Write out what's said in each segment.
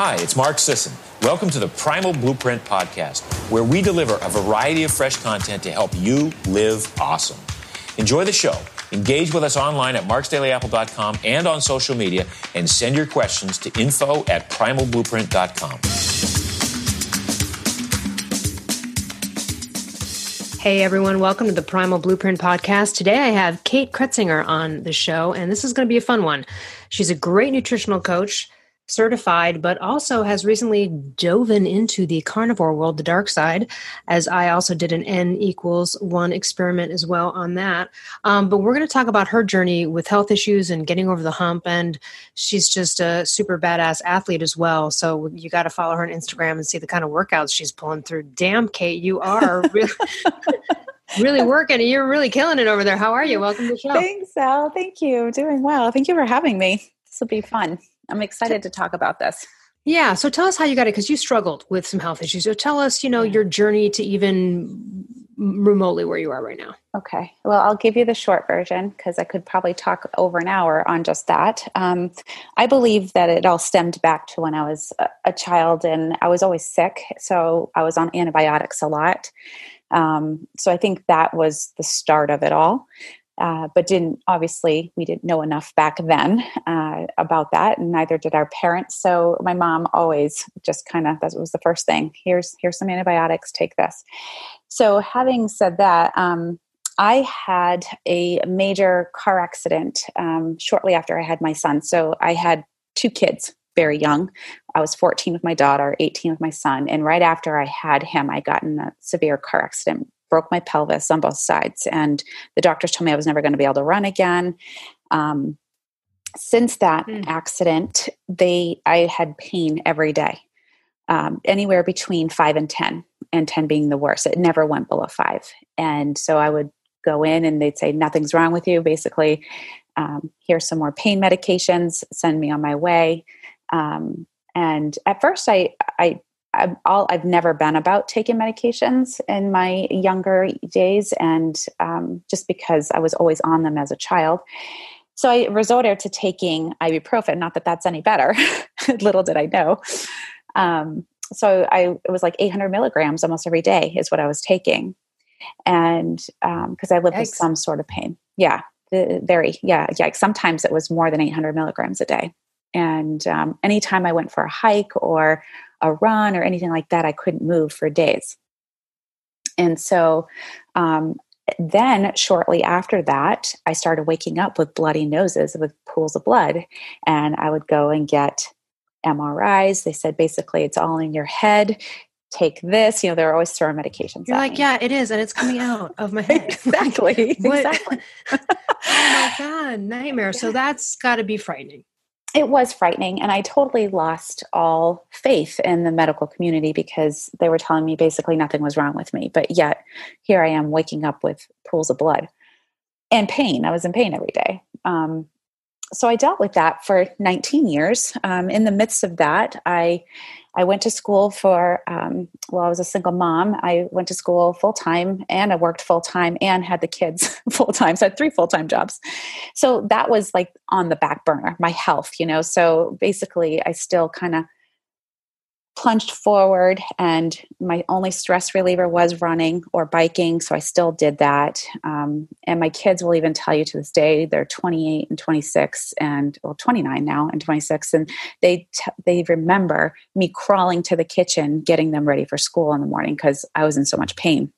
Hi, it's Mark Sisson. Welcome to the Primal Blueprint Podcast, where we deliver a variety of fresh content to help you live awesome. Enjoy the show. Engage with us online at marksdailyapple.com and on social media, and send your questions to info at primalblueprint.com. Hey everyone, welcome to the Primal Blueprint podcast. Today I have Kate Cretsinger on the show, and this is going to be a fun one. She's a great nutritional coach certified, but also has recently dove into the carnivore world, the dark side, as I also did an N equals one experiment as well on that. Um, but we're going to talk about her journey with health issues and getting over the hump. And she's just a super badass athlete as well. So you got to follow her on Instagram and see the kind of workouts she's pulling through. Damn, Kate, you are really. really working. You're really killing it over there. How are you? Welcome to the show. Thanks, Elle. Thank you. Doing well. Thank you for having me. This will be fun. I'm excited to talk about this. Yeah. So tell us how you got it because you struggled with some health issues. So tell us, you know, your journey to even remotely where you are right now. Okay. Well, I'll give you the short version because I could probably talk over an hour on just that. Um, I believe that it all stemmed back to when I was a, a, child and I was always sick. So I was on antibiotics a lot. Um, so I think that was the start of it all uh, but didn't obviously we didn't know enough back then uh, about that and neither did our parents. So my mom always just kind of that was the first thing here's here's some antibiotics take this. So having said that um, i had a major car accident um, shortly after i had my son. So i had two kids very young. I was 14 with my daughter 18 with my son and right after i had him i got in a severe car accident broke my pelvis on both sides. And the doctors told me I was never going to be able to run again. Um, since that mm. accident, they I had pain every day, um, anywhere between five and ten, and ten being the worst. It never went below five, and so I would go in and they'd say nothing's wrong with you. Basically, um, here's some more pain medications. Send me on my way. Um, and at first, I I I've, all, I've never been about taking medications in my younger days, and um, just because I was always on them as a child. So I resorted to taking ibuprofen. Not that that's any better. Little did I know. Um, so I it was like 800 milligrams almost every day is what I was taking, and because um, I lived Yikes. with some sort of pain. Yeah, the, very yeah yeah. Sometimes it was more than 800 milligrams a day. And um, anytime I went for a hike or a run or anything like that, I couldn't move for days. And so um, then, shortly after that, I started waking up with bloody noses with pools of blood. And I would go and get MRIs. They said basically it's all in your head. Take this. You know, they're always throwing medications. You're like, me. yeah, it is. And it's coming out of my head. exactly. exactly. oh my God, nightmare. So that's got to be frightening it was frightening and i totally lost all faith in the medical community because they were telling me basically nothing was wrong with me but yet here i am waking up with pools of blood and pain. I was in pain every day. Um, so i dealt with that for 19 years. Um, in the midst of that i I went to school for, um, well, I was a single mom. I went to school full time and I worked full time and had the kids full time. So I had three full time jobs. So that was like on the back burner, my health, you know. So basically, I still kind of plunged forward and my only stress reliever was running or biking so i still did that. Um, and my kids will even tell you to this day they're 28 and 26 and well 29 now and 26 and they t- they remember me crawling to the kitchen getting them ready for school in the morning because i was in so much pain.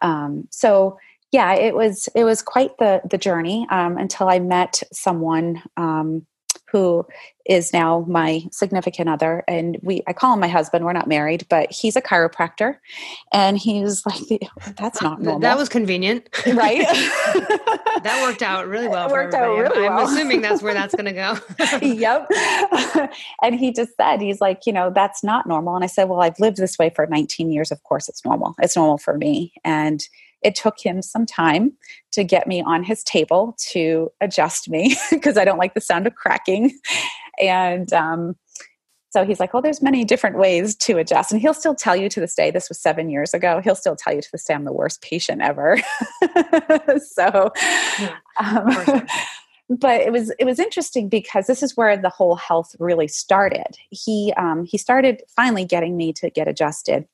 Um, so yeah it was it was quite the the journey um, until i met someone um, who is now my significant other and we I call him my husband we're not married but he's a chiropractor and he's like that's not normal that was convenient. Right? That worked out really well worked out really I'm, well. I'm assuming that's where that's going to go. Yep. And he just said he's like you know that's not normal. And I said well I've lived this way for 19 years of course it's normal. It's normal for me. And it took him some time to get me on his table to adjust me because I don't like the sound of cracking. And um, so he's like, well, there's many different ways to adjust. And he'll still tell you to this day, this was seven years ago, he'll still tell you to this day, I'm the worst patient ever. so, um, but it was it was interesting because this is where the whole health really started. He um, he started finally getting me to get adjusted.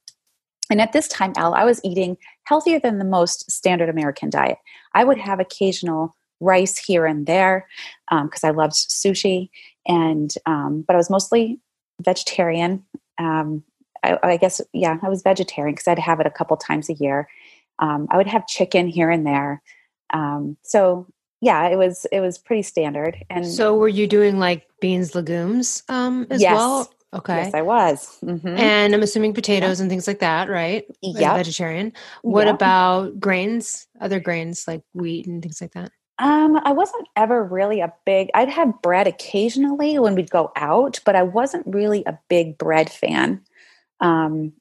And at this time, Elle, I was eating healthier than the most standard American diet. I would have occasional rice here and there because um, I loved sushi, and um, but I was mostly vegetarian. Um, I, I, guess yeah, I was vegetarian because I'd have it a couple times a year. Um, I would have chicken here and there. Um, so yeah, it was it was pretty standard. And so, were you doing like beans, legumes um, as yes. well? Okay. Yes, I was. Mm-hmm. And I'm assuming potatoes yeah. and things like that, right? Yeah. Vegetarian. What yep. about grains? Other grains like wheat and things like that? Um, I wasn't ever really a big. I'd have bread occasionally when we'd go out, but I wasn't really a big bread fan. Um,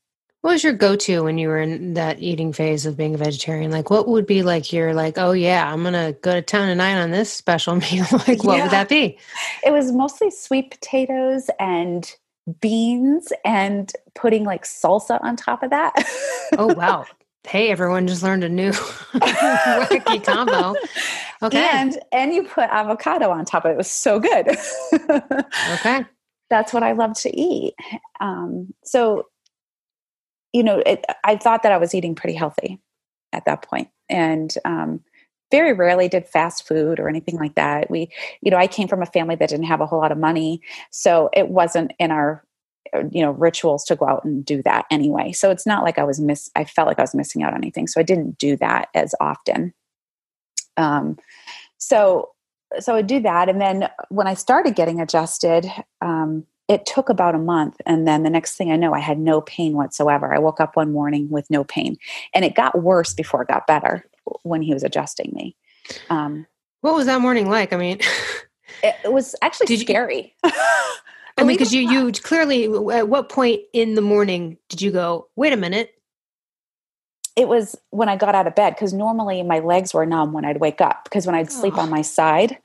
what was your go-to when you were in that eating phase of being a vegetarian? Like, what would be like your like? Oh yeah, I'm gonna go to town tonight on this special meal. like, what yeah. would that be? It was mostly sweet potatoes and beans, and putting like salsa on top of that. oh wow! Hey, everyone just learned a new wacky combo. Okay, and and you put avocado on top of it. It was so good. okay, that's what I love to eat. Um, so you know, it, I thought that I was eating pretty healthy at that point, and um, very rarely did fast food or anything like that. We, you know, I came from a family that didn't have a whole lot of money, so it wasn't in our uh, you know rituals to go out and do that anyway. So it's not like i was miss i felt like i was missing out on anything so i didn't do that as often. Um so so i do that and then when i started getting adjusted um it took about a month and then the next thing i know i had no pain whatsoever. I woke up one morning with no pain and it got worse before it got better when he was adjusting me. Um, what was that morning like? I mean it, it, was actually did scary. You, i mean because you you clearly at what point in the morning did you go wait a minute. It was when I got out of bed because normally my legs were numb when I'd wake up because when I'd sleep oh. on my side,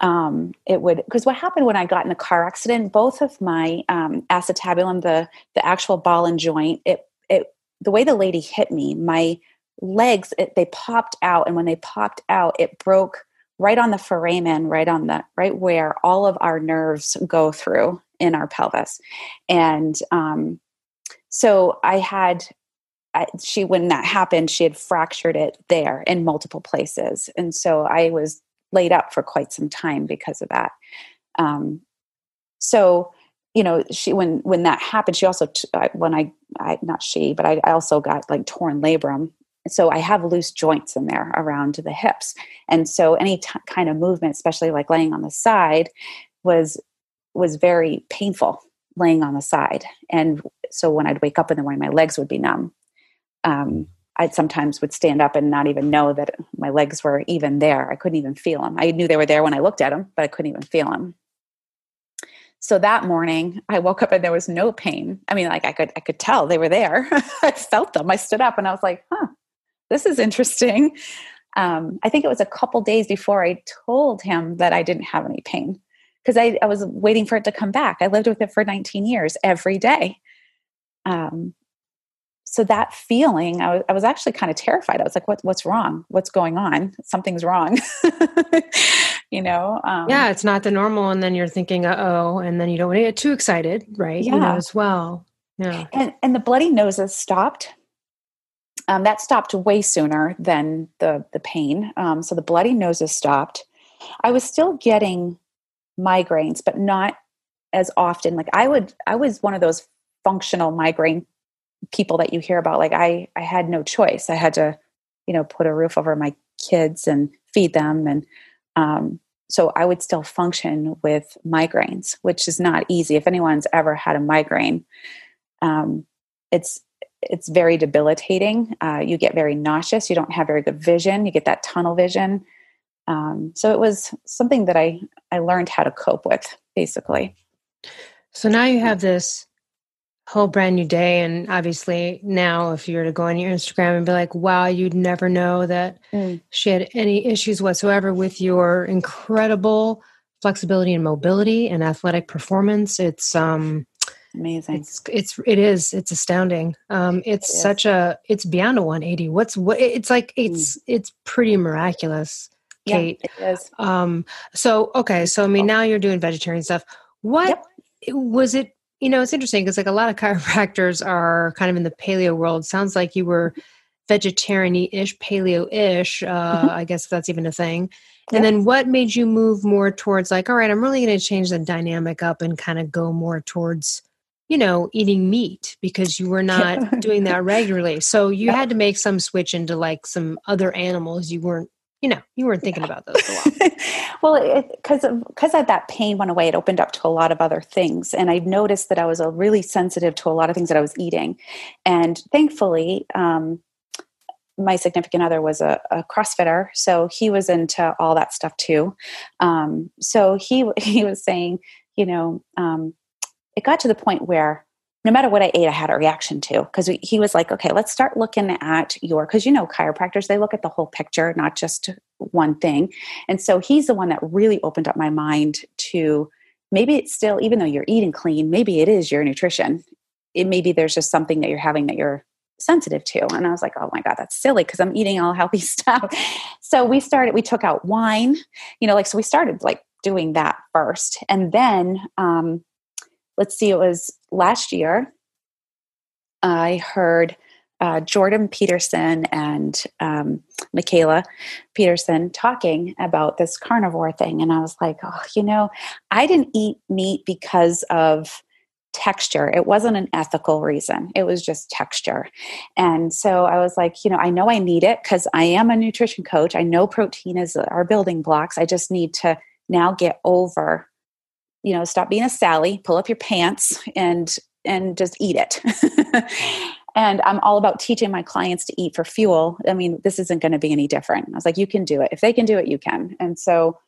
um, it would because what happened when I got in a car accident, both of my um, acetabulum, the the actual ball and joint, it it the way the lady hit me, my legs it, they popped out, and when they popped out, it broke right on the foramen, right on the right where all of our nerves go through in our pelvis, and um, so I had I, she when that happened she had fractured it there in multiple places. And so i was laid up for quite some time because of that. Um, so you know she when when that happened she also t- when I, I not she but I, I also got like torn labrum so i have loose joints in there around the hips and so any t- kind of movement especially like laying on the side was was very painful laying on the side and so when i'd wake up in the morning my legs would be numb um, I sometimes would stand up and not even know that my legs were even there. I couldn't even feel them. I knew they were there when I looked at them, but I couldn't even feel them. So that morning, I woke up and there was no pain. I mean, like I could I could tell they were there. I felt them. I stood up and I was like, "Huh, this is interesting." Um, I think it was a couple days before I told him that I didn't have any pain because I, I, was waiting for it to come back. I lived with it for 19 years every day. Um, so that feeling, I was, I was actually kind of terrified. I was like, what, what's wrong? What's going on? Something's wrong. you know? Um, yeah, it's not the normal. And then you're thinking, uh oh, and then you don't want to get too excited, right? Yeah. You know, as well. Yeah. And, and the bloody noses stopped. Um, that stopped way sooner than the, the pain. Um, so the bloody noses stopped. I was still getting migraines, but not as often. Like I would, I was one of those functional migraine people that you hear about like i i had no choice i had to you know put a roof over my kids and feed them and um, so i would still function with migraines which is not easy if anyone's ever had a migraine um, it's it's very debilitating uh, you get very nauseous you don't have very good vision you get that tunnel vision um, so it was something that i i learned how to cope with basically so now you have this whole brand new day. And obviously, now if you were to go on your Instagram and be like, wow, you'd never know that mm. she had any issues whatsoever with your incredible flexibility and mobility and athletic performance. It's, um, amazing it's it's it is it's astounding um it's it such a it's beyond a 180 what's what it's like it's mm. it's pretty miraculous Kate. Yeah, it is. Um, so okay, so I mean, now you're doing vegetarian stuff. What yep. was it? You know, it's interesting because like a lot of chiropractors are kind of in the paleo world. Sounds like you were vegetarian-ish, paleo-ish. Uh, mm-hmm. I guess that's even a thing. And then what made you move more towards like, all right, I'm really going to change the dynamic up and kind of go more towards, you know, eating meat because you were not doing that regularly. So you had to make some switch into like some other animals. You weren't you know you weren't thinking about those for a while. Well because because that pain went away it opened up to a lot of other things. And i noticed that i was a really sensitive to a lot of things that i was eating. And thankfully um, my significant other was a, a, crossfitter so he was into all that stuff too. Um, so he he was saying you know um, it got to the point where no matter what I ate, I had a reaction to because he was like, okay, let's start looking at your, because you know, chiropractors, they look at the whole picture, not just one thing. And so he's the one that really opened up my mind to maybe it's still, even though you're eating clean, maybe it is your nutrition. It maybe there's just something that you're having that you're sensitive to. And I was like, oh my God, that's silly because I'm eating all healthy stuff. So we started, we took out wine, you know, like, so we started like doing that first. And then, um, let's see, it was last year. I heard uh, Jordan Peterson and um, Mikhaila Peterson talking about this carnivore thing. And I was like, oh, you know, I didn't eat meat because of texture. It wasn't an ethical reason, it was just texture. And so I was like, you know, I know I need it because I am a nutrition coach. I know protein is our building blocks. I just need to now get over you know stop being a sally pull up your pants and and just eat it. And i'm all about teaching my clients to eat for fuel. I mean this isn't going to be any different. I was like you can do it. If they can do it you can. And so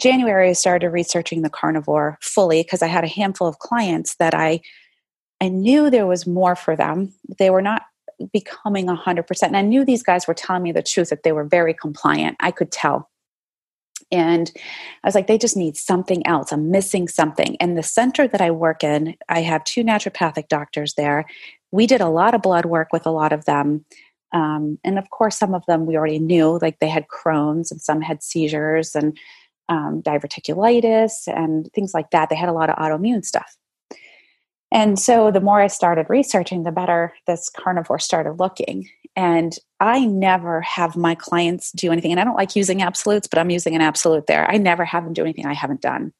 january i started researching the carnivore fully because i had a handful of clients that i i knew there was more for them. They were not becoming 100% and i knew these guys were telling me the truth that they were very compliant. I could tell and I was like, they just need something else. I'm missing something. And the center that I work in, I have two naturopathic doctors there. We did a lot of blood work with a lot of them. Um, and of course, some of them we already knew, like they had Crohn's and some had seizures and um, diverticulitis and things like that. They had a lot of autoimmune stuff. And so the more I started researching, the better this carnivore started looking. And I never have my clients do anything. And I don't like using absolutes, but I'm using an absolute there. I never have them do anything I haven't done.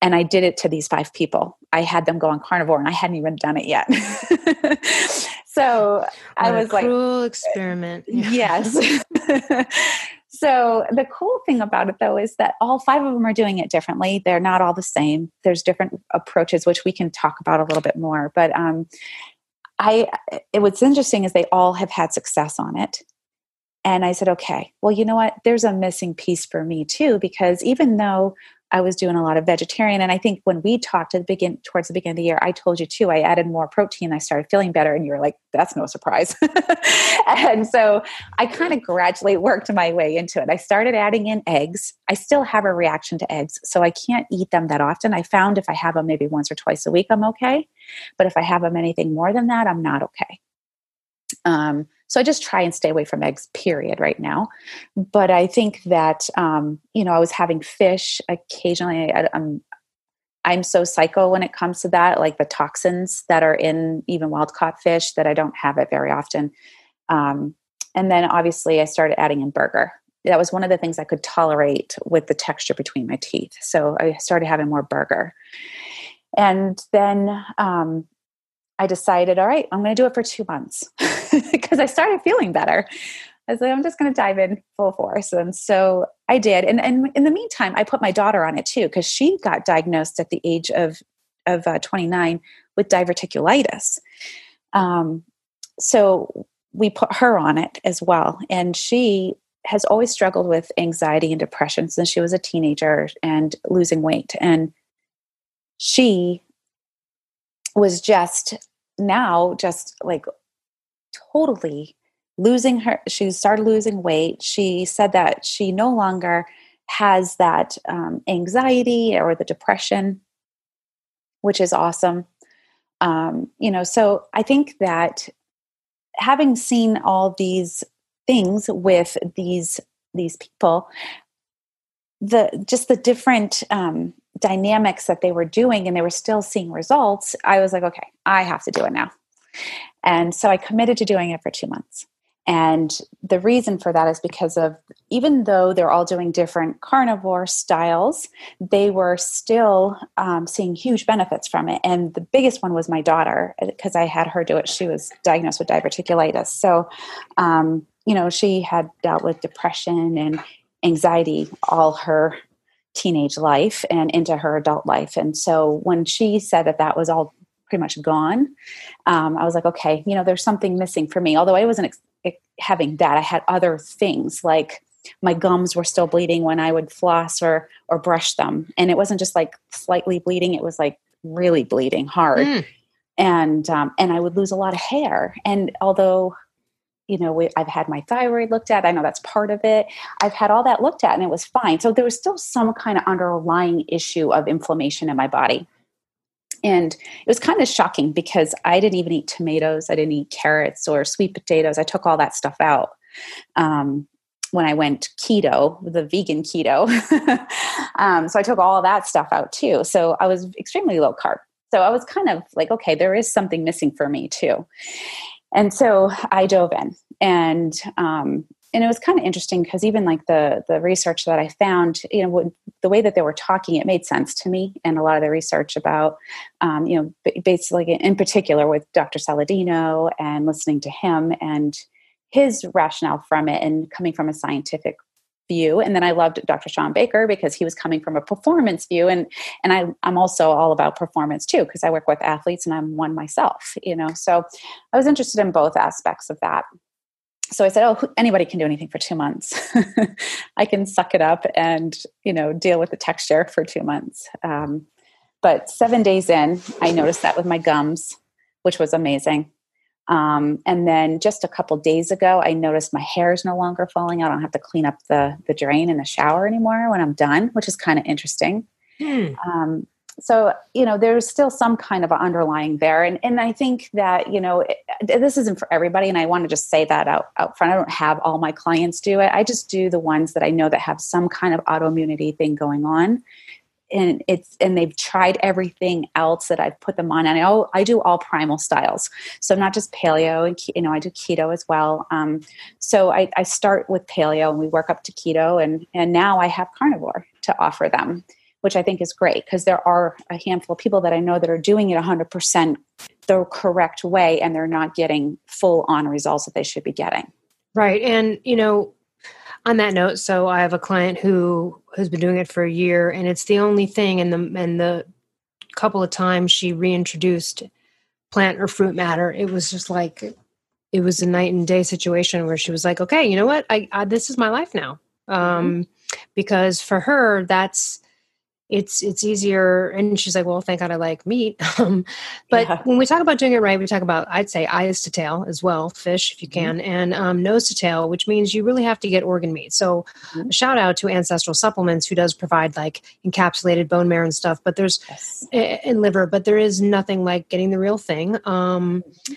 And I did it to these five people. I had them go on carnivore and I hadn't even done it yet. so what I was cruel like, cruel experiment. Yes. so the cool thing about it though is that all five of them are doing it differently. They're not all the same. There's different approaches, which we can talk about a little bit more. But um, I, it, what's interesting is they all have had success on it. And I said, okay, well, you know what? There's a missing piece for me too, because even though I was doing a lot of vegetarian. And I think when we talked at the begin towards the beginning of the year, I told you too, I added more protein. I started feeling better. And you were like, that's no surprise. and so I kind of gradually worked my way into it. I started adding in eggs. I still have a reaction to eggs, so I can't eat them that often. I found if I have them maybe once or twice a week, I'm okay. But if I have them anything more than that, I'm not okay. Um, so I just try and stay away from eggs, period, right now. But I think that, um, you know, I was having fish occasionally. I, I'm, I'm so psycho when it comes to that, like the toxins that are in even wild caught fish, that I don't have it very often. Um, and then obviously I started adding in burger. That was one of the things I could tolerate with the texture between my teeth. So I started having more burger. And then um, I decided, all right, I'm going to do it for two months because I started feeling better. I was like, I'm just going to dive in full force. And so I did. And, and in the meantime, I put my daughter on it too because she got diagnosed at the age of, of uh, 29 with diverticulitis. Um, so we put her on it as well. And she has always struggled with anxiety and depression since she was a teenager and losing weight. And she was just now just like totally losing her she started losing weight. She said that she no longer has that um, anxiety or the depression which is awesome. Um, you know so i think that having seen all these things with these these people the just the different um, dynamics that they were doing and they were still seeing results, I was like, okay, I have to do it now. And so I committed to doing it for two months. And the reason for that is because of even though they're all doing different carnivore styles, they were still um, seeing huge benefits from it. And the biggest one was my daughter, because I had her do it. She was diagnosed with diverticulitis. So, um, you know, she had dealt with depression and anxiety all her teenage life and into her adult life. And so when she said that that was all pretty much gone, um, I was like, okay, you know, there's something missing for me. Although I wasn't ex- having that, I had other things like my gums were still bleeding when I would floss or or brush them, and it wasn't just like slightly bleeding; it was like really bleeding hard. Mm. And um, and I would lose a lot of hair. And although you know we, i've had my thyroid looked at i know that's part of it. I've had all that looked at and it was fine. So there was still some kind of underlying issue of inflammation in my body. And it was kind of shocking because i didn't even eat tomatoes i didn't eat carrots or sweet potatoes i took all that stuff out um, when i went keto the vegan keto. Um, so i took all that stuff out too. So i was extremely low carb. So i was kind of like okay there is something missing for me too and so I dove in and um, and it was kind of interesting because even like the the research that I found, you know, the way that they were talking, it made sense to me, and a lot of the research about, um, you know, basically in particular with Dr. Saladino and listening to him and his rationale from it, and coming from a scientific view. And then i loved dr Shawn Baker because he was coming from a performance view. And and I, i'm also all about performance too because i work with athletes and i'm one myself you know? So i was interested in both aspects of that. So i said oh anybody can do anything for two months. I can suck it up and you know deal with the texture for two months. Um, but seven days in i noticed that with my gums which was amazing um, and then just a couple days ago, I noticed my hair is no longer falling out. I don't have to clean up the the drain in the shower anymore when I'm done, which is kind of interesting. Hmm. Um, so you know, there's still some kind of underlying there, and and I think that you know it, this isn't for everybody, and I want to just say that out out front. I don't have all my clients do it. I just do the ones that I know that have some kind of autoimmunity thing going on and it's and they've tried everything else that I've put them on. And I, I do all primal styles, so not just paleo and you know I do keto as well. Um, so I, I start with paleo and we work up to keto, and and now I have carnivore to offer them, which I think is great because there are a handful of people that I know that are doing it 100 percent the correct way, and they're not getting full on results that they should be getting. Right, and you know on that note, so I have a client who has been doing it for a year, and it's the only thing. And the and the couple of times she reintroduced plant or fruit matter, it was just like it was a night and day situation where she was like, "Okay, you know what? I, I this is my life now." Mm-hmm. Um, mm-hmm. Because for her, that's it's it's easier and she's like well thank god i like meat um, but yeah. when we talk about doing it right we talk about i'd say eyes to tail as well fish if you mm-hmm. can mm-hmm. and um, nose to tail which means you really have to get organ meat so mm-hmm. shout out to ancestral supplements who does provide like encapsulated bone marrow and stuff but there's yes. and liver but there is nothing like getting the real thing um, mm-hmm.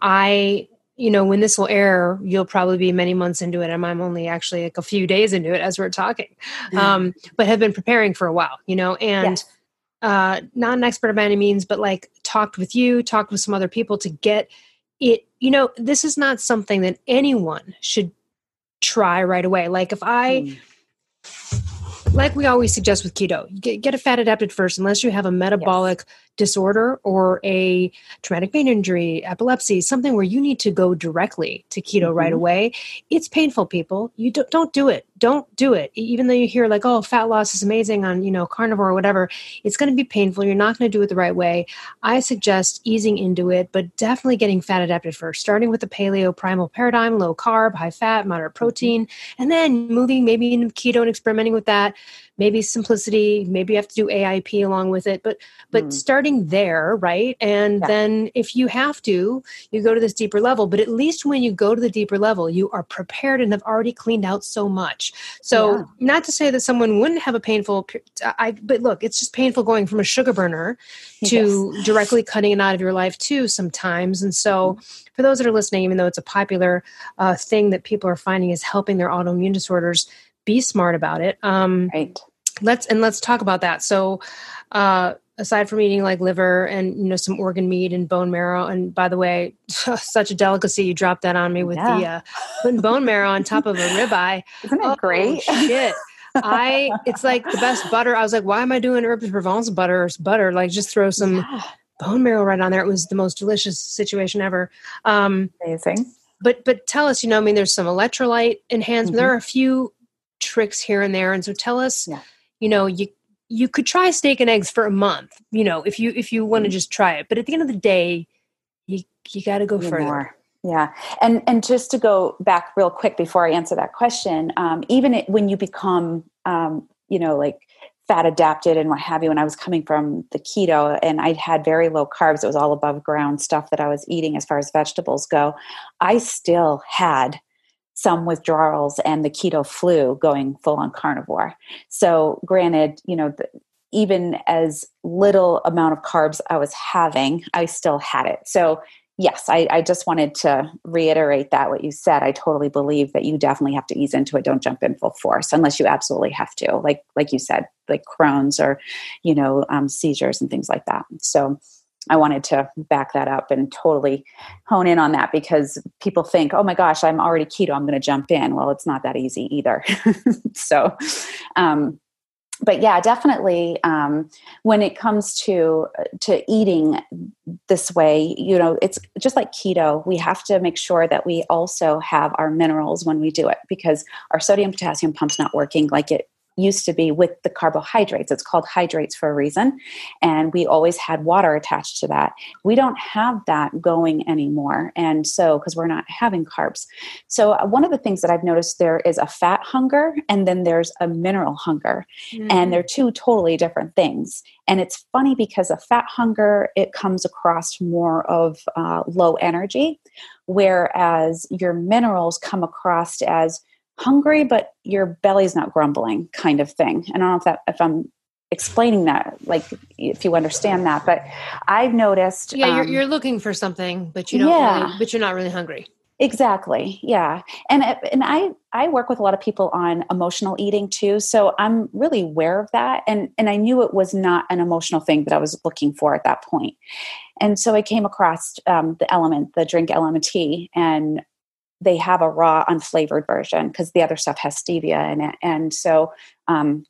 i you know, when this will air, you'll probably be many months into it. And I'm only actually like a few days into it as we're talking, mm-hmm. um, but have been preparing for a while, you know, and yes. uh, not an expert by any means, but like talked with you, talked with some other people to get it. You know, this is not something that anyone should try right away. Like if I, mm. like we always suggest with keto, get, get a fat adapted first, unless you have a metabolic yes disorder or a traumatic brain injury, epilepsy, something where you need to go directly to keto mm-hmm. right away, it's painful, people. You don't, don't do it. Don't do it. Even though you hear like, oh, fat loss is amazing on, you know, carnivore or whatever, it's going to be painful. You're not going to do it the right way. I suggest easing into it, but definitely getting fat adapted first, starting with the paleo primal paradigm, low carb, high fat, moderate mm-hmm. protein, and then moving maybe into keto and experimenting with that maybe simplicity maybe you have to do aip along with it but but mm. starting there right and yeah. then if you have to you go to this deeper level but at least when you go to the deeper level you are prepared and have already cleaned out so much so yeah. not to say that someone wouldn't have a painful i but look it's just painful going from a sugar burner to yes. directly cutting it out of your life too sometimes and so mm. for those that are listening even though it's a popular uh, thing that people are finding is helping their autoimmune disorders be smart about it. Um, right. Let's and let's talk about that. So, uh, aside from eating like liver and you know some organ meat and bone marrow, and by the way, such a delicacy. You dropped that on me with yeah. the uh, putting bone marrow on top of a ribeye. Isn't it oh, great? Shit. I it's like the best butter. I was like, why am I doing herbs Provence butter or butter? Like just throw some yeah. bone marrow right on there. It was the most delicious situation ever. Um, Amazing. But but tell us, you know, I mean, there's some electrolyte enhancement. Mm-hmm. There are a few tricks here and there, and so tell us, yeah. You know, you you could try steak and eggs for a month, you know, if you if you want to mm-hmm. just try it. But at the end of the day, you you got to go further. More. Yeah, and and just to go back real quick before I answer that question, um, even it, when you become, um, you know, like fat adapted and what have you, when I was coming from the keto and I'd had very low carbs, it was all above ground stuff that I was eating as far as vegetables go. I still had some withdrawals and the keto flu going full on carnivore. So, granted, you know, even as little amount of carbs I was having, I still had it. So yes, I, I, just wanted to reiterate that what you said. I totally believe that you definitely have to ease into it. Don't jump in full force unless you absolutely have to. Like like you said, like Crohn's or you know um, seizures and things like that. So I wanted to back that up and totally hone in on that because people think, oh my gosh, I'm already keto. I'm going to jump in. Well, it's not that easy either. so, um, but yeah, definitely. Um, when it comes to to eating this way, you know, it's just like keto. We have to make sure that we also have our minerals when we do it because our sodium potassium pump's not working like it used to be with the carbohydrates. It's called hydrates for a reason. And we always had water attached to that. We don't have that going anymore. And so, because we're not having carbs. So, uh, one of the things that I've noticed there is a fat hunger and then there's a mineral hunger. Mm-hmm. And they're two totally different things. And it's funny because a fat hunger, it comes across more of uh, low energy, whereas your minerals come across as hungry but your belly's not grumbling kind of thing and i don't know if that if i'm explaining that like if you understand that but i've noticed yeah um, you're, you're looking for something but you don't yeah. really, but you're not really hungry exactly yeah and and i i work with a lot of people on emotional eating too so i'm really aware of that and and i knew it was not an emotional thing that i was looking for at that point. and so i came across um, the element the drink lmnt and they have a raw unflavored version because the other stuff has stevia in it. And so um,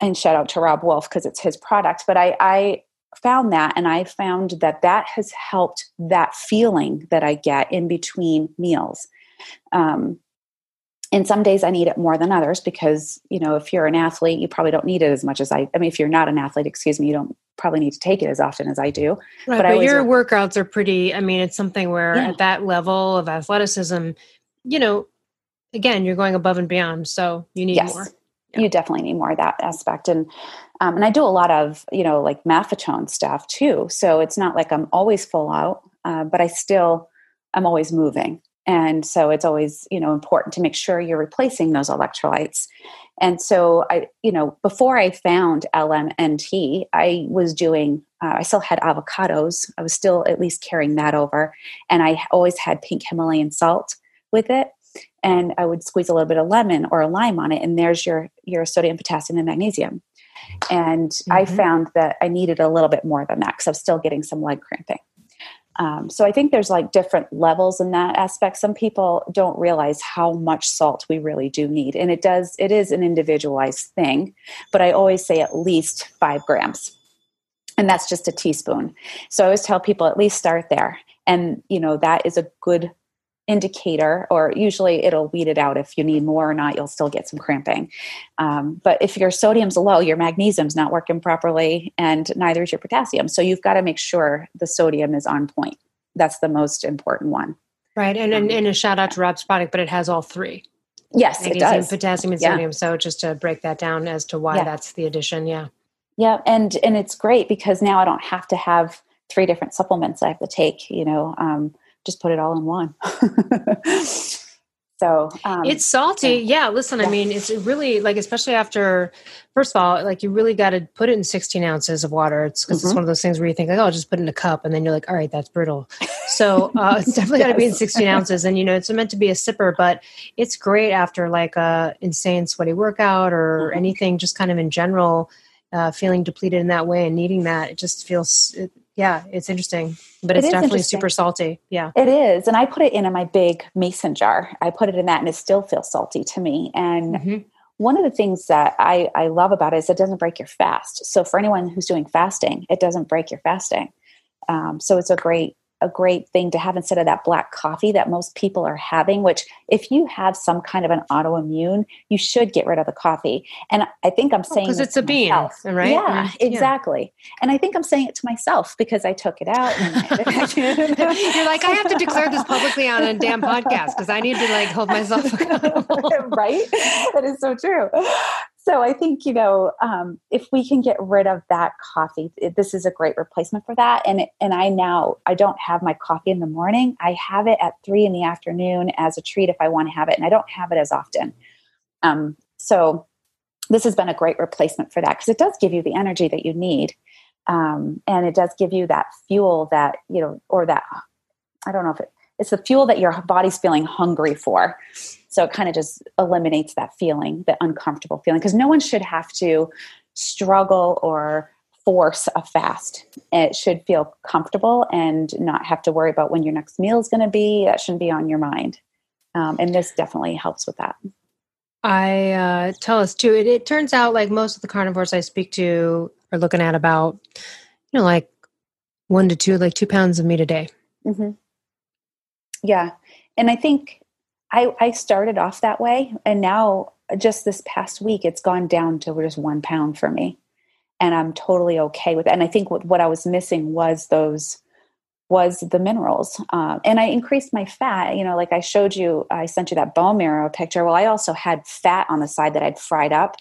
and shout out to Robb Wolf because it's his product but I, I found that and i found that that has helped that feeling that i get in between meals. Um, and some days I need it more than others because, you know, if you're an athlete, you probably don't need it as much as I, I mean, if you're not an athlete, excuse me, you don't probably need to take it as often as I do. Right, but, but your workouts are pretty, I mean, it's something where yeah. at that level of athleticism, you know, again, you're going above and beyond. So you need yes. more. Yeah. You definitely need more of that aspect. And, um, and I do a lot of, you know, like maffetone stuff too. So it's not like I'm always full out, uh, but I still, I'm always moving and so it's always you know important to make sure you're replacing those electrolytes. And so i you know before i found lmnt i was doing uh, i still had avocados. I was still at least carrying that over. And i always had pink himalayan salt with it. And i would squeeze a little bit of lemon or a lime on it and there's your your sodium potassium and magnesium. And mm-hmm. i found that i needed a little bit more than that because i was still getting some leg cramping um, so I think there's like different levels in that aspect. Some people don't realize how much salt we really do need, and it does. It is an individualized thing, but I always say at least five grams, and that's just a teaspoon. So I always tell people at least start there, and you know that is a good indicator, or usually it'll weed it out if you need more or not. You'll still get some cramping. Um, but if your sodium's low, your magnesium's not working properly, and neither is your potassium. So you've got to make sure the sodium is on point. That's the most important one. Right. And, and, um, and a shout out to Robb's product, but it has all three. Yes, magnesium, it does. Potassium and sodium. So just to break that down as to why yeah. that's the addition. Yeah. Yeah. And, and it's great because now I don't have to have three different supplements I have to take, you know, um, just put it all in one. so um, it's salty. Yeah. yeah listen, yeah. I mean, it's really like, especially after, first of all, like you really got to put it in 16 ounces of water. It's because mm-hmm. it's one of those things where you think like, oh, I'll just put it in a cup. And then you're like, all right, that's brutal. So uh, it's definitely yes. got to be in 16 ounces. And, you know, it's meant to be a sipper, but it's great after like a insane sweaty workout or mm-hmm. anything, just kind of in general, uh, feeling depleted in that way and needing that. It just feels, it, yeah, it's interesting, but it's definitely super salty. Yeah. It is. And I put it in, in my big mason jar. I put it in that and it still feels salty to me. And mm-hmm. one of the things that I, I love about it is it doesn't break your fast. So for anyone who's doing fasting, it doesn't break your fasting. Um, so it's a great a great thing to have instead of that black coffee that most people are having which if you have some kind of an autoimmune you should get rid of the coffee. And i think i'm oh, saying because oh, it's a bean right? Yeah exactly. And i think i'm saying it to myself because i took it out you're like i have to declare this publicly on a damn podcast because i need to like hold myself accountable. Right that is so true so I think you know um, if we can get rid of that coffee, it, this is a great replacement for that. And and I now I don't have my coffee in the morning. I have it at three in the afternoon as a treat if I want to have it, and I don't have it as often. Um, so this has been a great replacement for that because it does give you the energy that you need, um, and it does give you that fuel that you know or that I don't know if it it's the fuel that your body's feeling hungry for so it kind of just eliminates that feeling, the uncomfortable feeling, because no one should have to struggle or force a fast. It should feel comfortable and not have to worry about when your next meal is going to be. That shouldn't be on your mind. Um, and this definitely helps with that. I uh, tell us too. It, it turns out like most of the carnivores I speak to are looking at about, you know, like one to two, like two pounds of meat a day. Mm-hmm. Yeah, and I think I, I started off that way and now just this past week it's gone down to just one pound for me. And i'm totally okay with it and i think what, what i was missing was those was the minerals um, and i increased my fat you know like i showed you i sent you that bone marrow picture. Well i also had fat on the side that i'd fried up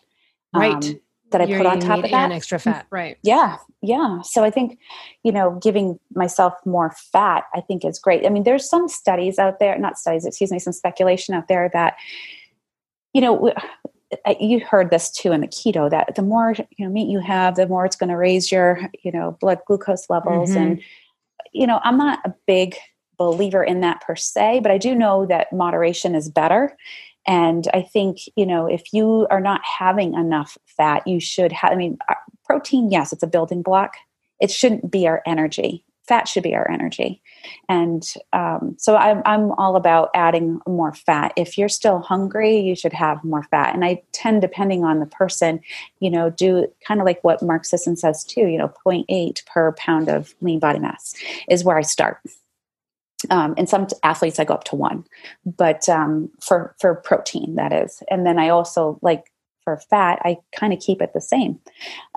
right. um, that I put on top of that. And extra fat, right? Yeah, yeah. So I think, you know, giving myself more fat, I think is great. I mean, there's some studies out there, not studies, excuse me, some speculation out there that, you know, you heard this too in the keto that the more you know meat you have, the more it's going to raise your, you know, blood glucose levels. Mm-hmm. And, you know, I'm not a big believer in that per se, but I do know that moderation is better. And I think, you know, if you are not having enough fat, you should have, I mean, uh, protein, yes, it's a building block. It shouldn't be our energy. Fat should be our energy. And um, so I'm, I'm all about adding more fat. If you're still hungry, you should have more fat. And I tend, depending on the person, you know, do kind of like what Mark Sisson says too, you know, 0.8 per pound of lean body mass is where I start um, and some athletes I go up to one, but um, for for protein that is, and then I also like for fat I kind of keep it the same,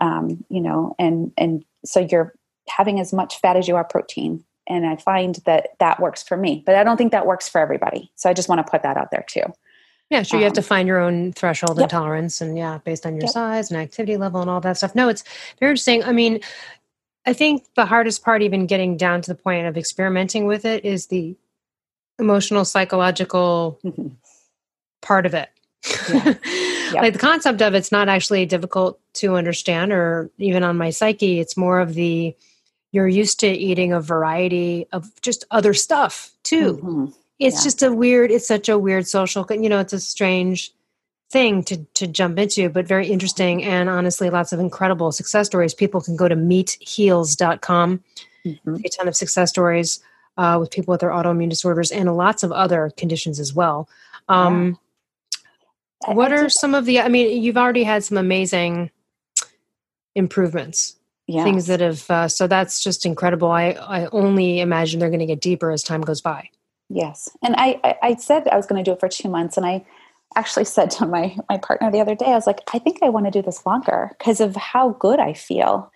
um, you know, and and so you're having as much fat as you are protein, and I find that that works for me, but I don't think that works for everybody. So I just want to put that out there too. Yeah, sure. You have to um, find your own threshold yep. and tolerance, and yeah, based on your yep. size and activity level and all that stuff. No, it's very interesting. I mean, I think the hardest part, even getting down to the point of experimenting with it, is the emotional, psychological mm-hmm. part of it. Yeah. Yep. like the concept of it's not actually difficult to understand, or even on my psyche, it's more of the you're used to eating a variety of just other stuff too. Mm-hmm. It's yeah. just a weird, it's such a weird social, you know, it's a strange thing to to jump into, but very interesting and honestly, lots of incredible success stories. People can go to meatheals.com, mm-hmm. a ton of success stories uh, with people with their autoimmune disorders and lots of other conditions as well. Um, yeah. What are some of the? I mean, you've already had some amazing improvements. Yes. Things that have uh, so that's just incredible. I I only imagine they're going to get deeper as time goes by. Yes, and I I, I said I was going to do it for two months, and I actually said to my my partner the other day, I was like, I think I want to do this longer because of how good I feel.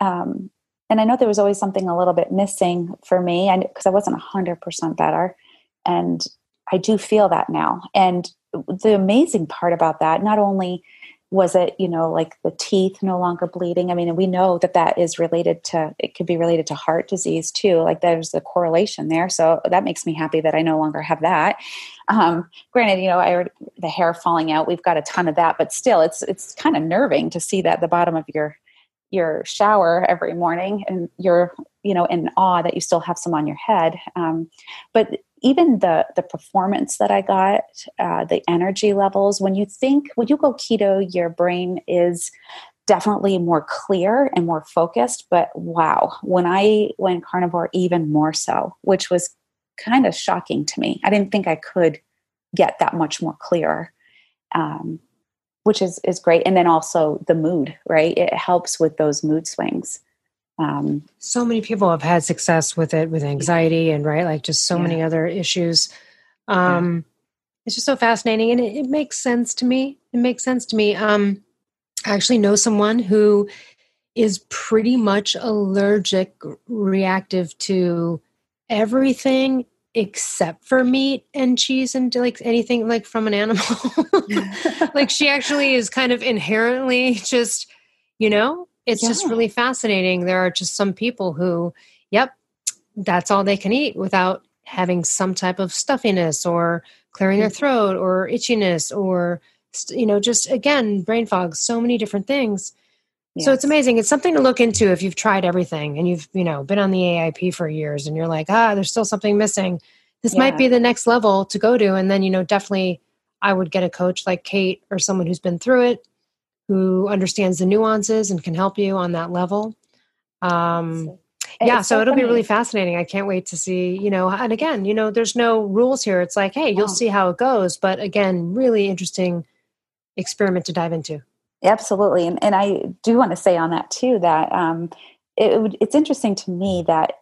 Um, and I know there was always something a little bit missing for me, and because I wasn't hundred percent better, and I do feel that now. And the amazing part about that, not only was it you know like the teeth no longer bleeding? I mean we know that that is related to it could be related to heart disease too like there's a correlation there. So that makes me happy that i no longer have that. Um, granted you know i the hair falling out we've got a ton of that but still it's it's kind of nerving to see that the bottom of your your shower every morning and you're you know in awe that you still have some on your head. Um, but even the the performance that i got uh, the energy levels when you think when you go keto your brain is definitely more clear and more focused but wow when i went carnivore even more so which was kind of shocking to me. I didn't think i could get that much more clear um, which is is great. And then also the mood right? It helps with those mood swings um, so many people have had success with it with anxiety and right like just so yeah. many other issues um, yeah. it's just so fascinating and it, it, makes sense to me it makes sense to me um, i actually know someone who is pretty much allergic reactive to everything except for meat and cheese and like anything like from an animal. like she actually is kind of inherently just, you know, it's yeah. just really fascinating. There are just some people who, yep, that's all they can eat without having some type of stuffiness or clearing their mm. throat or itchiness or you know just again brain fog so many different things yes. so it's amazing it's something to look into if you've tried everything and you've you know been on the aip for years and you're like ah there's still something missing this yeah. might be the next level to go to and then you know definitely i would get a coach like kate or someone who's been through it who understands the nuances and can help you on that level. Um yeah so, so it'll funny. be really fascinating. I can't wait to see you know and again you know there's no rules here. It's like hey you'll see how it goes but again really interesting experiment to dive into. Absolutely and, and i do want to say on that too that um it, it's interesting to me that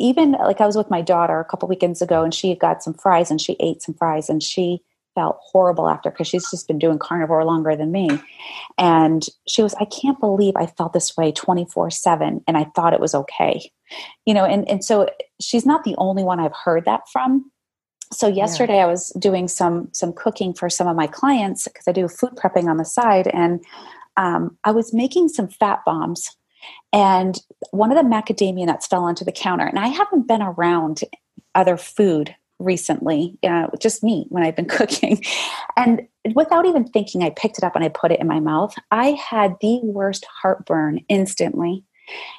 even like I was with my daughter a couple weekends ago and she got some fries and she ate some fries and she felt horrible after because she's just been doing carnivore longer than me. And she was, I can't believe I felt this way 24 7 and I thought it was okay. You know, and, and so she's not the only one I've heard that from. So yesterday yeah. I was doing some some cooking for some of my clients because I do food prepping on the side and um, I was making some fat bombs and one of the macadamia nuts fell onto the counter. And I haven't been around other food recently, uh, just me when I've been cooking. And without even thinking, I picked it up and I put it in my mouth. I had the worst heartburn instantly.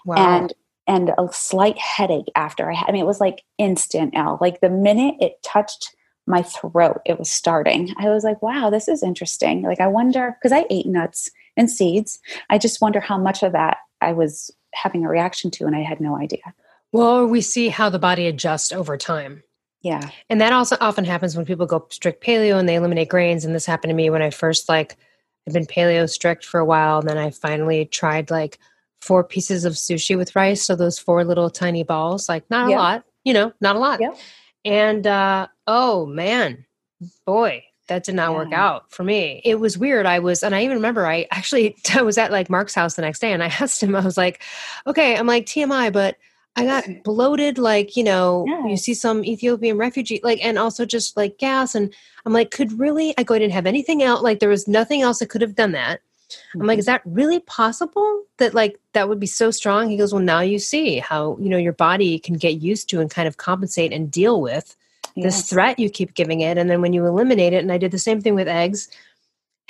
Wow. And and a slight headache after I had, I mean, it was like instant, Elle. Like the minute it touched my throat, it was starting. I was like, wow, this is interesting. Like, I wonder, because I ate nuts and seeds, I just wonder how much of that I was having a reaction to and I had no idea. Well, we see how the body adjusts over time. Yeah. And that also often happens when people go strict paleo and they eliminate grains. And this happened to me when I first like I've been paleo strict for a while. And then I finally tried like four pieces of sushi with rice. So those four little tiny balls, like not a lot, you know, not a lot. Yep. And uh oh man, boy, that did not yeah. work out for me. It was weird. I was, and I even remember I actually I was at like Mark's house the next day and I asked him, I was like, okay, I'm like TMI, but I got bloated, like, you know, yeah. you see some Ethiopian refugee, like, and also just like gas. And I'm like, could really, I go, I didn't have anything else. Like, there was nothing else that could have done that. I'm like, is mm-hmm. that really possible that like that would be so strong? He goes, well, now you see how, you know, your body can get used to and kind of compensate and deal with yes. this threat you keep giving it and then when you eliminate it and i did the same thing with eggs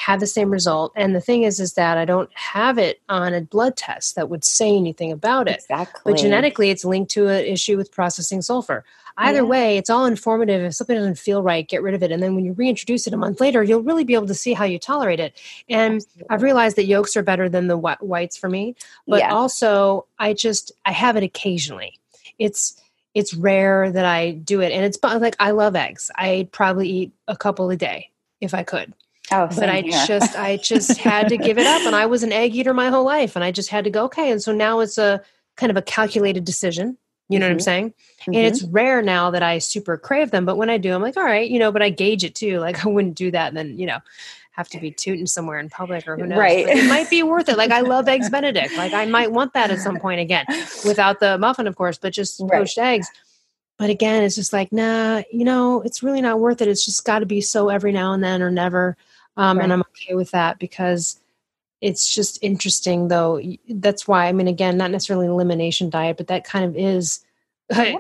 had the same result and the thing is is that i don't have it on a blood test that would say anything about it exactly but genetically it's linked to an issue with processing sulfur either yeah. way it's all informative if something doesn't feel right get rid of it and then when you reintroduce it a month later you'll really be able to see how you tolerate it and Absolutely. i've realized that yolks are better than the whites for me but yeah. also i just i have it occasionally it's it's rare that I do it. And it's like I love eggs. I'd probably eat a couple a day if I could. Oh, but I here. just I just had to give it up and I was an egg eater my whole life and I just had to go okay and so now it's a kind of a calculated decision you know mm-hmm. what I'm mm-hmm. saying? Mm-hmm. And it's rare now that I super crave them, but when I do, I'm like, all right, you know, but I gauge it too. Like I wouldn't do that and then, you know, have to be tooting somewhere in public or who knows. Right. But it might be worth it. Like I love eggs Benedict. Like I might want that at some point again, without the muffin, of course, but just right. poached eggs. But again, it's just like, nah, you know, it's really not worth it. It's just got to be so every now and then or never. Um, right. And I'm okay with that because it's just interesting, though. That's why, I mean, again, not necessarily an elimination diet, but that kind of is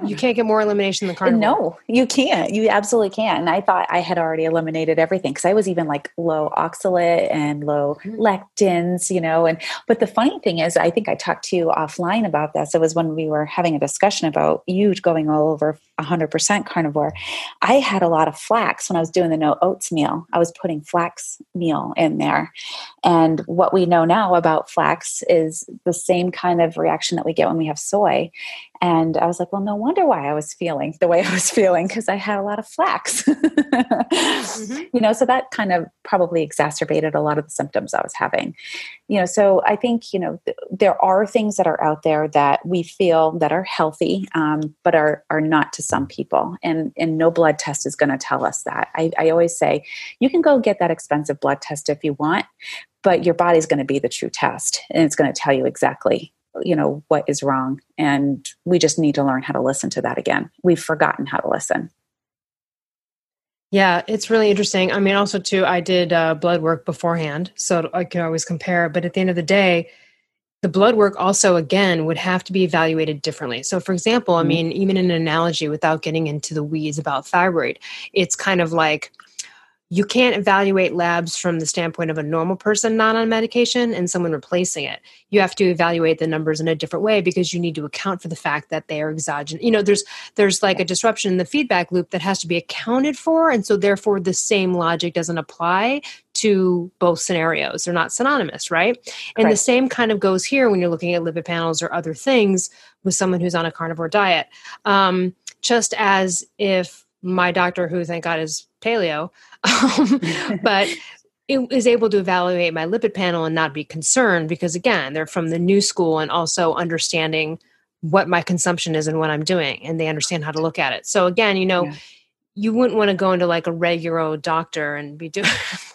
you can't get more elimination than carnivore. No, you can't. You absolutely can't. And I thought I had already eliminated everything because I was even like low oxalate and low mm-hmm. lectins, you know. And but the funny thing is, I think I talked to you offline about this. It was when we were having a discussion about you going all over 100% carnivore. I had a lot of flax when I was doing the no oats meal. I was putting flax meal in there. And what we know now about flax is the same kind of reaction that we get when we have soy. And I was like, well, no wonder why I was feeling the way I was feeling because I had a lot of flax. mm-hmm. You know, so that kind of probably exacerbated a lot of the symptoms I was having. You know, so I think, you know, th- there are things that are out there that we feel that are healthy, um, but are, are not to some people. And, and no blood test is going to tell us that. I, I always say, you can go get that expensive blood test if you want, but your body's going to be the true test and it's going to tell you exactly you know what is wrong and we just need to learn how to listen to that again. We've forgotten how to listen. Yeah it's really interesting. I mean also too i did uh, blood work beforehand so i can always compare but at the end of the day the blood work also again would have to be evaluated differently. So for example i mm-hmm. mean even in an analogy without getting into the weeds about thyroid it's kind of like you can't evaluate labs from the standpoint of a normal person not on medication and someone replacing it. You have to evaluate the numbers in a different way because you need to account for the fact that they are exogenous. You know, there's there's like a disruption in the feedback loop that has to be accounted for, and so therefore the same logic doesn't apply to both scenarios. They're not synonymous, right? And right. the same kind of goes here when you're looking at lipid panels or other things with someone who's on a carnivore diet. Um, just as if my doctor, who thank God is paleo, um, but it is able to evaluate my lipid panel and not be concerned because again, they're from the new school and also understanding what my consumption is and what I'm doing, and they understand how to look at it. So again, you know. Yeah you wouldn't want to go into like a regular doctor and be doing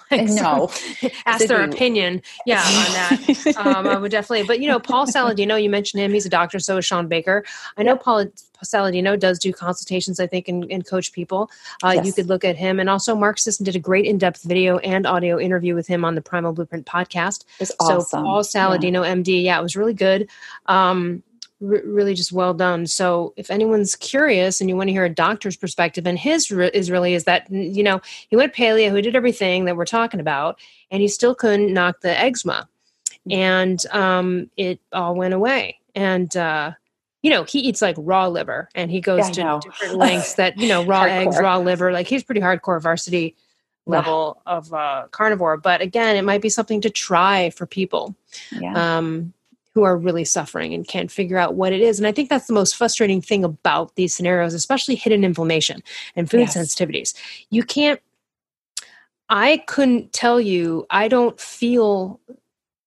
like no. Ask their opinion. Yeah on that. Um, i would definitely but you know paul saladino you mentioned him he's a doctor so is Shawn baker. I know paul saladino does do consultations i think and, and coach people. Uh, yes. you could look at him and also mark sisson did a great in-depth video and audio interview with him on the primal blueprint podcast. So awesome. paul saladino yeah. md yeah it was really good. Um, really just well done. So if anyone's curious and you want to hear a doctor's perspective, and his re- is really is that you know he went paleo, he did everything that we're talking about, and he still couldn't knock the eczema, and um, it all went away. And uh, you know he eats like raw liver, and he goes yeah, to different lengths that you know raw eggs, raw liver. Like he's pretty hardcore varsity level yeah. of uh, carnivore. But again, it might be something to try for people. Yeah. Um, who are really suffering and can't figure out what it is. And I think that's the most frustrating thing about these scenarios, especially hidden inflammation and food yes. sensitivities. You can't, I couldn't tell you, I don't feel,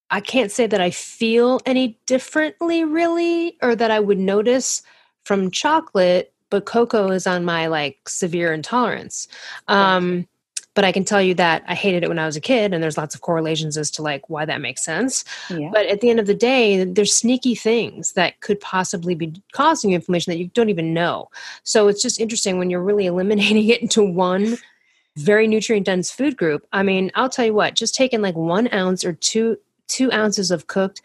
I can't say that I feel any differently really, or that I would notice from chocolate, but cocoa is on my like severe intolerance. Um, but i can tell you that i hated it when i was a kid and there's lots of correlations as to like why that makes sense. Yeah. but at the end of the day there's sneaky things that could possibly be causing inflammation that you don't even know. So it's just interesting when you're really eliminating it into one very nutrient dense food group. I mean i'll tell you what just taking like one ounce or two two ounces of cooked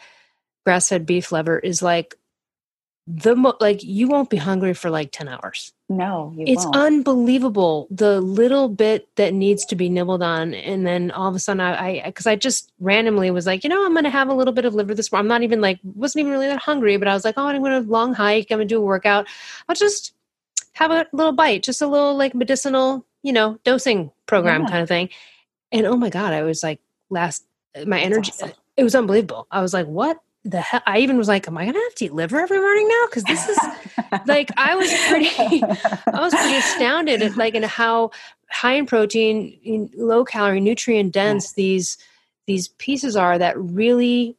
grass fed beef liver is like the mo- like you won't be hungry for like 10 hours no it's won't. unbelievable the little bit that needs to be nibbled on and then all of a sudden i because I, I, just randomly was like you know i'm gonna have a little bit of liver this morning i'm not even like wasn't even really that hungry but i was like oh i'm gonna long hike i'm gonna do a workout i'll just have a little bite just a little like medicinal you know dosing program yeah. kind of thing and oh my god i was like last my That's energy awesome. it was unbelievable i was like what the hell i even was like am i gonna have to eat liver every morning now because this is like i was pretty i was pretty astounded at like in how high in protein in low calorie nutrient dense yeah. these these pieces are that really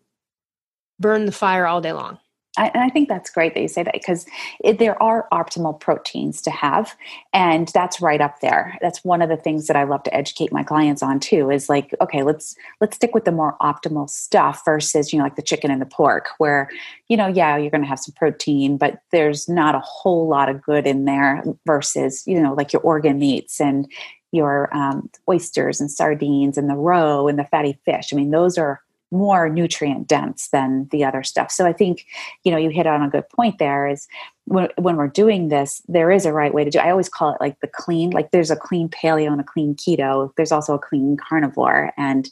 burn the fire all day long I, and I think that's great that you say that because it, there are optimal proteins to have, and that's right up there. That's one of the things that I love to educate my clients on too. Is like, okay, let's let's stick with the more optimal stuff versus you know like the chicken and the pork, where you know yeah you're going to have some protein, but there's not a whole lot of good in there versus you know like your organ meats and your um, oysters and sardines and the roe and the fatty fish. I mean, those are more nutrient dense than the other stuff. So I think, you know, you hit on a good point there is when, when we're doing this, there is a right way to do. I always call it like the clean, like there's a clean paleo and a clean keto. There's also a clean carnivore. And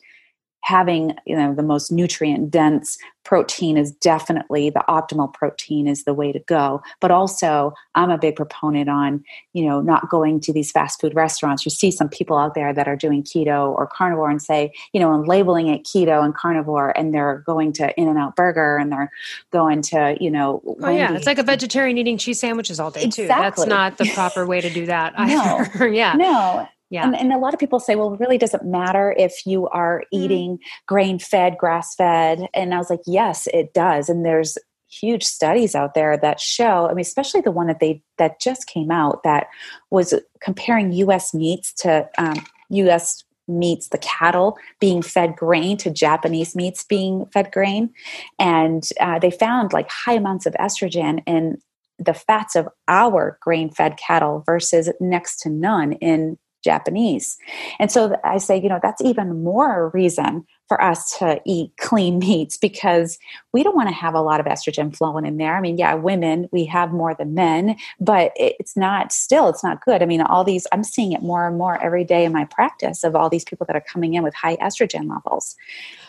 having you know the most nutrient dense protein is definitely the optimal protein is the way to go. But also i'm a big proponent on you know not going to these fast food restaurants. You see some people out there that are doing keto or carnivore and say you know and labeling it keto and carnivore and they're going to in and out burger and they're going to you know oh yeah. It's like a vegetarian eating cheese sandwiches all day exactly. too. That's not the proper way to do that no. yeah. No yeah. And, and, a lot of people say, well, it really doesn't matter if you are mm. eating grain fed, grass fed. And I was like, yes, it does. And there's huge studies out there that show, I mean, especially the one that they that just came out that was comparing US meats to um, US meats, the cattle being fed grain to Japanese meats being fed grain. And uh, they found like high amounts of estrogen in the fats of our grain fed cattle versus next to none in Japanese. And so I say, you know, that's even more reason for us to eat clean meats because we don't want to have a lot of estrogen flowing in there. I mean, yeah, women, we have more than men, but it's not still, it's not good. I mean, all these, I'm seeing it more and more every day in my practice of all these people that are coming in with high estrogen levels.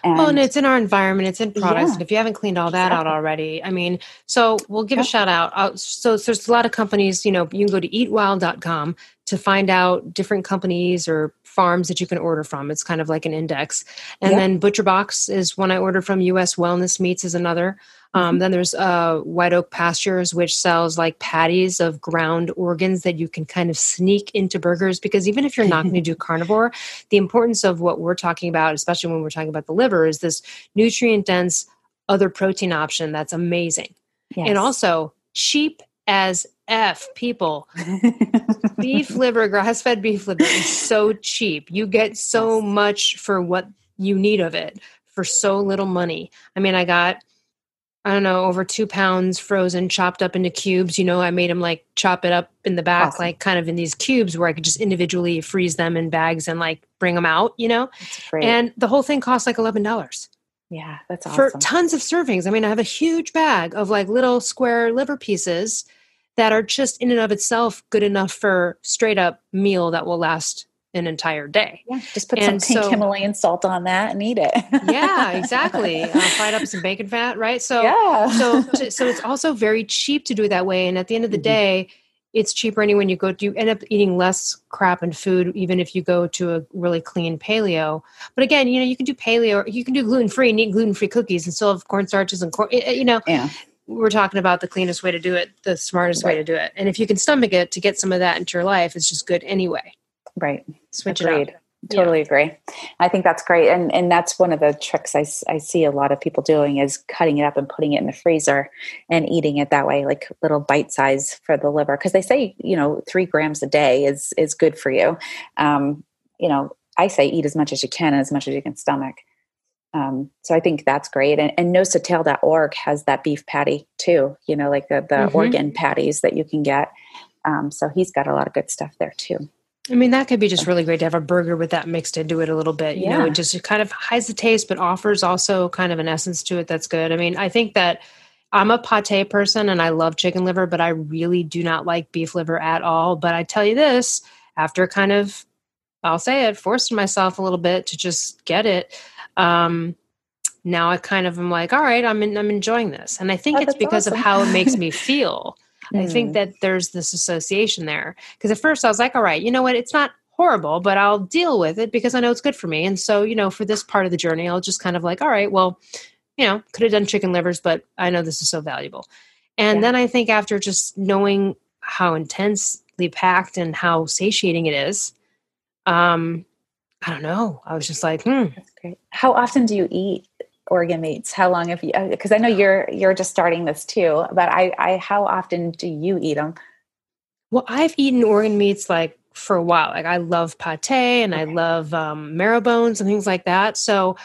And, well, and it's in our environment, it's in products. Yeah, and if you haven't cleaned all that exactly. out already, I mean, so we'll give a shout out. Uh, so, so there's a lot of companies, you know, you can go to eatwild.com to find out different companies or farms that you can order from. It's kind of like an index. And yep. then ButcherBox is one I ordered from. US Wellness Meats is another. Um, mm-hmm. Then there's uh, White Oak Pastures, which sells like patties of ground organs that you can kind of sneak into burgers. Because even if you're not going to do carnivore, the importance of what we're talking about, especially when we're talking about the liver, is this nutrient dense other protein option that's amazing. Yes. And also cheap as F people. beef liver, grass fed beef liver is so cheap. You get so much for what you need of it for so little money. I mean, I got, I don't know, over two pounds frozen, chopped up into cubes. You know, I made them like chop it up in the back, awesome. like kind of in these cubes where I could just individually freeze them in bags and like bring them out, you know? And the whole thing cost like $11. Yeah, that's awesome. For tons of servings. I mean, I have a huge bag of like little square liver pieces that are just in and of itself good enough for straight up meal that will last an entire day. Yeah, just put and some pink so, Himalayan salt on that and eat it. yeah, exactly. Uh, fried up some bacon fat, right? So, yeah. so, so it's also very cheap to do it that way. And at the end of the mm-hmm. day, it's cheaper anyway when you go. You end up eating less crap and food, even if you go to a really clean paleo. But again, you know, you can do paleo, you can do gluten free and eat gluten free cookies and still have cornstarches and corn. You know, yeah we're talking about the cleanest way to do it, the smartest right. way to do it. And if you can stomach it to get some of that into your life, it's just good anyway. Right. Switch Agreed. it up. Totally yeah. agree. I think that's great. And and that's one of the tricks I, I see a lot of people doing is cutting it up and putting it in the freezer and eating it that way, like little bite size for the liver. Because they say, you know, three grams a day is is good for you. Um, you know, I say eat as much as you can and as much as you can stomach. Um, so I think that's great. And, and nosetail.org has that beef patty too, you know, like the, the mm-hmm. organ patties that you can get. Um, so he's got a lot of good stuff there too. I mean, that could be just really great to have a burger with that mixed into it a little bit. You yeah. know, it just kind of hides the taste, but offers also kind of an essence to it that's good. I mean, I think that I'm a pate person and I love chicken liver, but I really do not like beef liver at all. But I tell you this, after kind of, I'll say it, forced myself a little bit to just get it um, now I kind of am like, all right, I'm in, I'm enjoying this, and I think oh, it's because awesome. of how it makes me feel. mm. I think hmm. that there's this association there because at first I was like, all right, you know what, it's not horrible, but I'll deal with it because I know it's good for me. And so, you know, for this part of the journey, I'll just kind of like, all right, well, you know, could have done chicken livers, but I know this is so valuable. And yeah. then I think after just knowing how intensely packed and how satiating it is, um, I don't know. I was just like, hmm. Great. How often do you eat organ meats? How long have you? Because uh, I know you're you're just starting this too, but I, I how often do you eat them? Well, I've eaten organ meats like for a while. Like I love pate and okay. I love um, marrow bones and things like that. So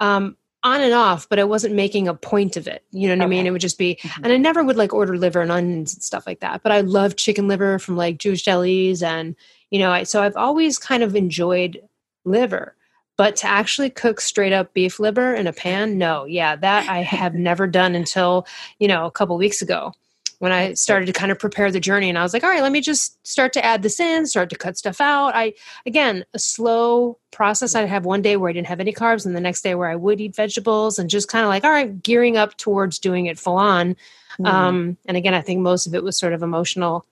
um, on and off, but I wasn't making a point of it. You know what okay. I mean? It would just be, mm-hmm. and I never would like order liver and onions and stuff like that. But I love chicken liver from like Jewish delis, and you know, I, so I've always kind of enjoyed liver. But to actually cook straight up beef liver in a pan, no. Yeah, that I have never done until, you know, a couple weeks ago when I started to kind of prepare the journey. And I was like, all right, let me just start to add this in, start to cut stuff out. I, again, a slow process. I'd have one day where I didn't have any carbs and the next day where I would eat vegetables and just kind of like, all right, gearing up towards doing it full on. Mm. Um, and again, I think most of it was sort of emotional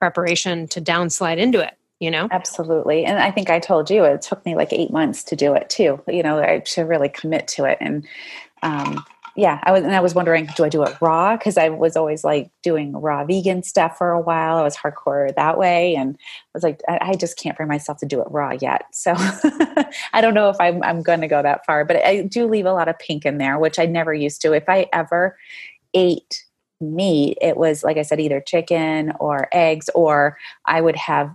preparation to downslide into it you know? Absolutely. And i think i told you it took me like eight months to do it too you know I to really commit to it. And um, yeah i was and i was wondering do i do it raw? Because i was always like doing raw vegan stuff for a while. I was hardcore that way. And i was like i, I just can't bring myself to do it raw yet. So i don't know if i'm, I'm going to go that far. But i do leave a lot of pink in there which i never used to. If i ever ate meat it was like i said either chicken or eggs or i would have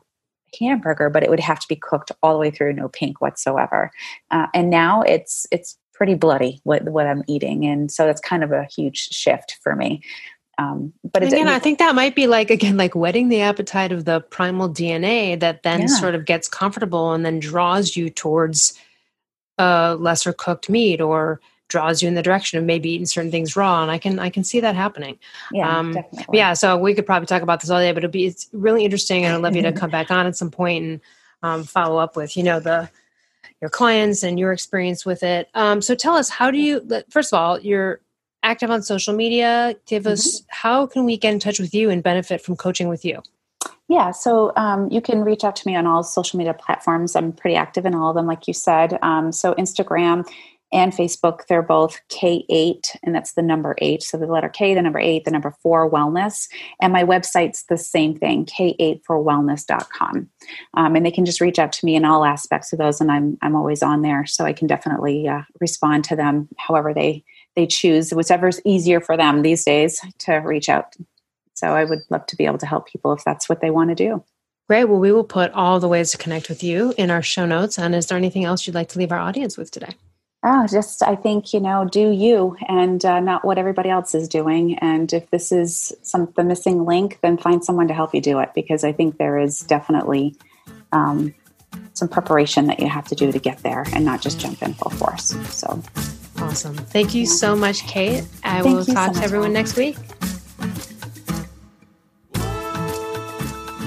hamburger, but it would have to be cooked all the way through, no pink whatsoever. Uh, and now it's it's pretty bloody what what I'm eating, and so it's kind of a huge shift for me. Um, but again, I think that might be like again, like whetting the appetite of the primal DNA that then yeah. sort of gets comfortable and then draws you towards a lesser cooked meat or draws you in the direction of maybe eating certain things raw and i can i can see that happening yeah um, definitely. yeah so we could probably talk about this all day but it'll be it's really interesting and i'd love you to come back on at some point and um, follow up with you know the your clients and your experience with it um, so tell us how do you first of all you're active on social media give mm-hmm. us how can we get in touch with you and benefit from coaching with you yeah, so um, you can reach out to me on all social media platforms. I'm pretty active in all of them, like you said. Um, so Instagram and Facebook. They're both K8, and that's the number eight. So the letter K, the number eight, the number four, wellness. And my website's the same thing, K84wellness.com. Um, and they can just reach out to me in all aspects of those, and I'm, I'm always on there. So I can definitely uh, respond to them however they, they choose, whichever's easier for them these days to reach out. So I would love to be able to help people if that's what they want to do. Great. Well, we will put all the ways to connect with you in our show notes. And is there anything else you'd like to leave our audience with today? Oh, just I think you know, do you and uh, not what everybody else is doing. And if this is some the missing link, then find someone to help you do it because I think there is definitely um, some preparation that you have to do to get there, and not just jump in full force. So awesome! Thank you so much, Kate. I Thank will talk so to everyone next week.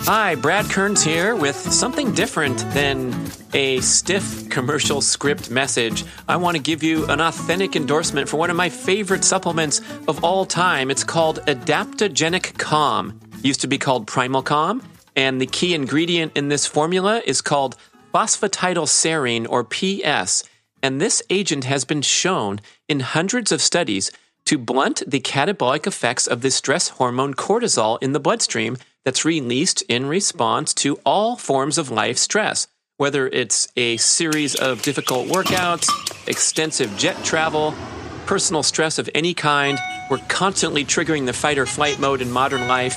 Hi, Brad Kearns here with something different than a stiff commercial script message. I want to give you an authentic endorsement for one of my favorite supplements of all time. It's called Adaptogenic Calm. Used to be called Primal Calm, and the key ingredient in this formula is called phosphatidylserine or PS. And this agent has been shown in hundreds of studies to blunt the catabolic effects of the stress hormone cortisol in the bloodstream that's released in response to all forms of life stress, whether it's a series of difficult workouts, extensive jet travel, personal stress of any kind. We're constantly triggering the fight or flight mode in modern life.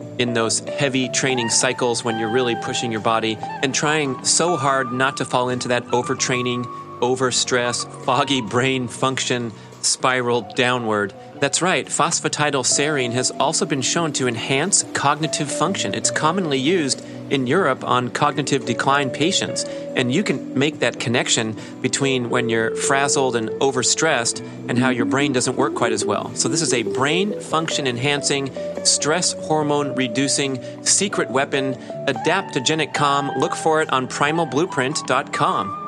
in those heavy training cycles when you're really pushing your body and trying so hard not to fall into that overtraining, overstress, foggy brain function spiral downward. That's right, phosphatidylserine has also been shown to enhance cognitive function. It's commonly used in Europe on cognitive decline patients. And you can make that connection between when you're frazzled and overstressed and how your brain doesn't work quite as well. So, this is a brain function enhancing, stress hormone reducing secret weapon, adaptogenic calm. Look for it on primalblueprint.com.